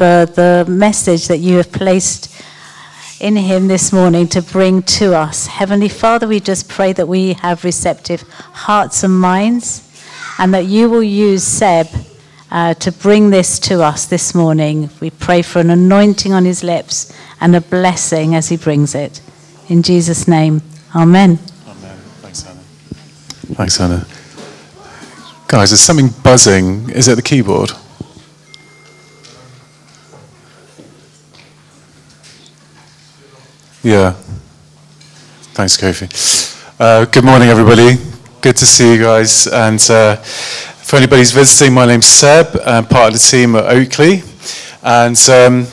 for the message that you have placed in him this morning to bring to us. Heavenly Father, we just pray that we have receptive hearts and minds and that you will use Seb uh, to bring this to us this morning. We pray for an anointing on his lips and a blessing as he brings it. In Jesus' name, amen. Amen. Thanks, Hannah. Thanks, Hannah. Guys, there's something buzzing. Is it the keyboard? Yeah. Thanks, Kofi. Uh, good morning, everybody. Good to see you guys. And uh, for anybody who's visiting, my name's Seb. I'm part of the team at Oakleigh. And um,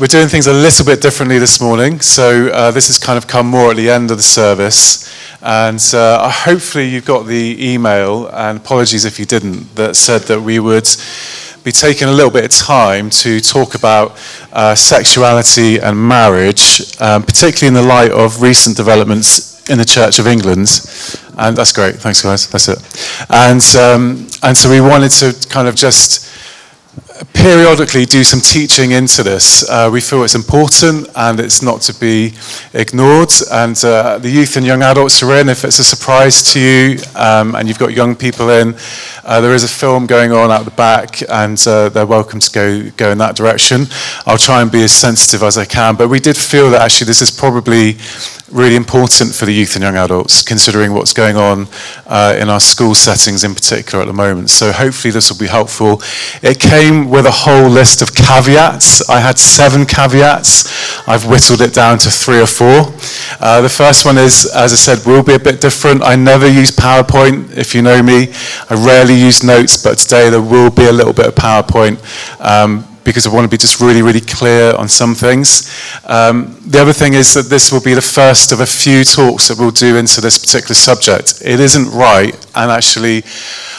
we're doing things a little bit differently this morning. So uh, this has kind of come more at the end of the service. And uh, hopefully you've got the email, and apologies if you didn't, that said that we would be taking a little bit of time to talk about uh, sexuality and marriage, um, particularly in the light of recent developments in the Church of England. And that's great. Thanks, guys. That's it. And, um, and so we wanted to kind of just periodically do some teaching into this. Uh, we feel it's important and it's not to be ignored. And uh, the youth and young adults are in. If it's a surprise to you um, and you've got young people in, uh, there is a film going on out the back and uh, they're welcome to go, go in that direction. I'll try and be as sensitive as I can. But we did feel that actually this is probably really important for the youth and young adults, considering what's going on uh, in our school settings in particular at the moment. So hopefully this will be helpful. It with a whole list of caveats. I had seven caveats. I've whittled it down to three or four. Uh, the first one is, as I said, will be a bit different. I never use PowerPoint, if you know me. I rarely use notes, but today there will be a little bit of PowerPoint. Um, because I want to be just really, really clear on some things. Um, the other thing is that this will be the first of a few talks that we'll do into this particular subject. It isn't right, and actually,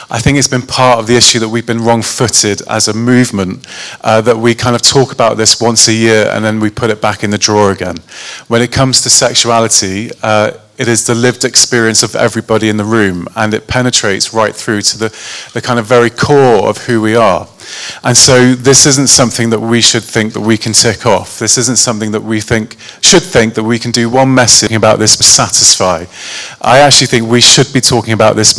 I think it's been part of the issue that we've been wrong footed as a movement, uh, that we kind of talk about this once a year and then we put it back in the drawer again. When it comes to sexuality, uh, it is the lived experience of everybody in the room and it penetrates right through to the, the kind of very core of who we are. And so this isn't something that we should think that we can tick off. This isn't something that we think should think that we can do one message about this to satisfy. I actually think we should be talking about this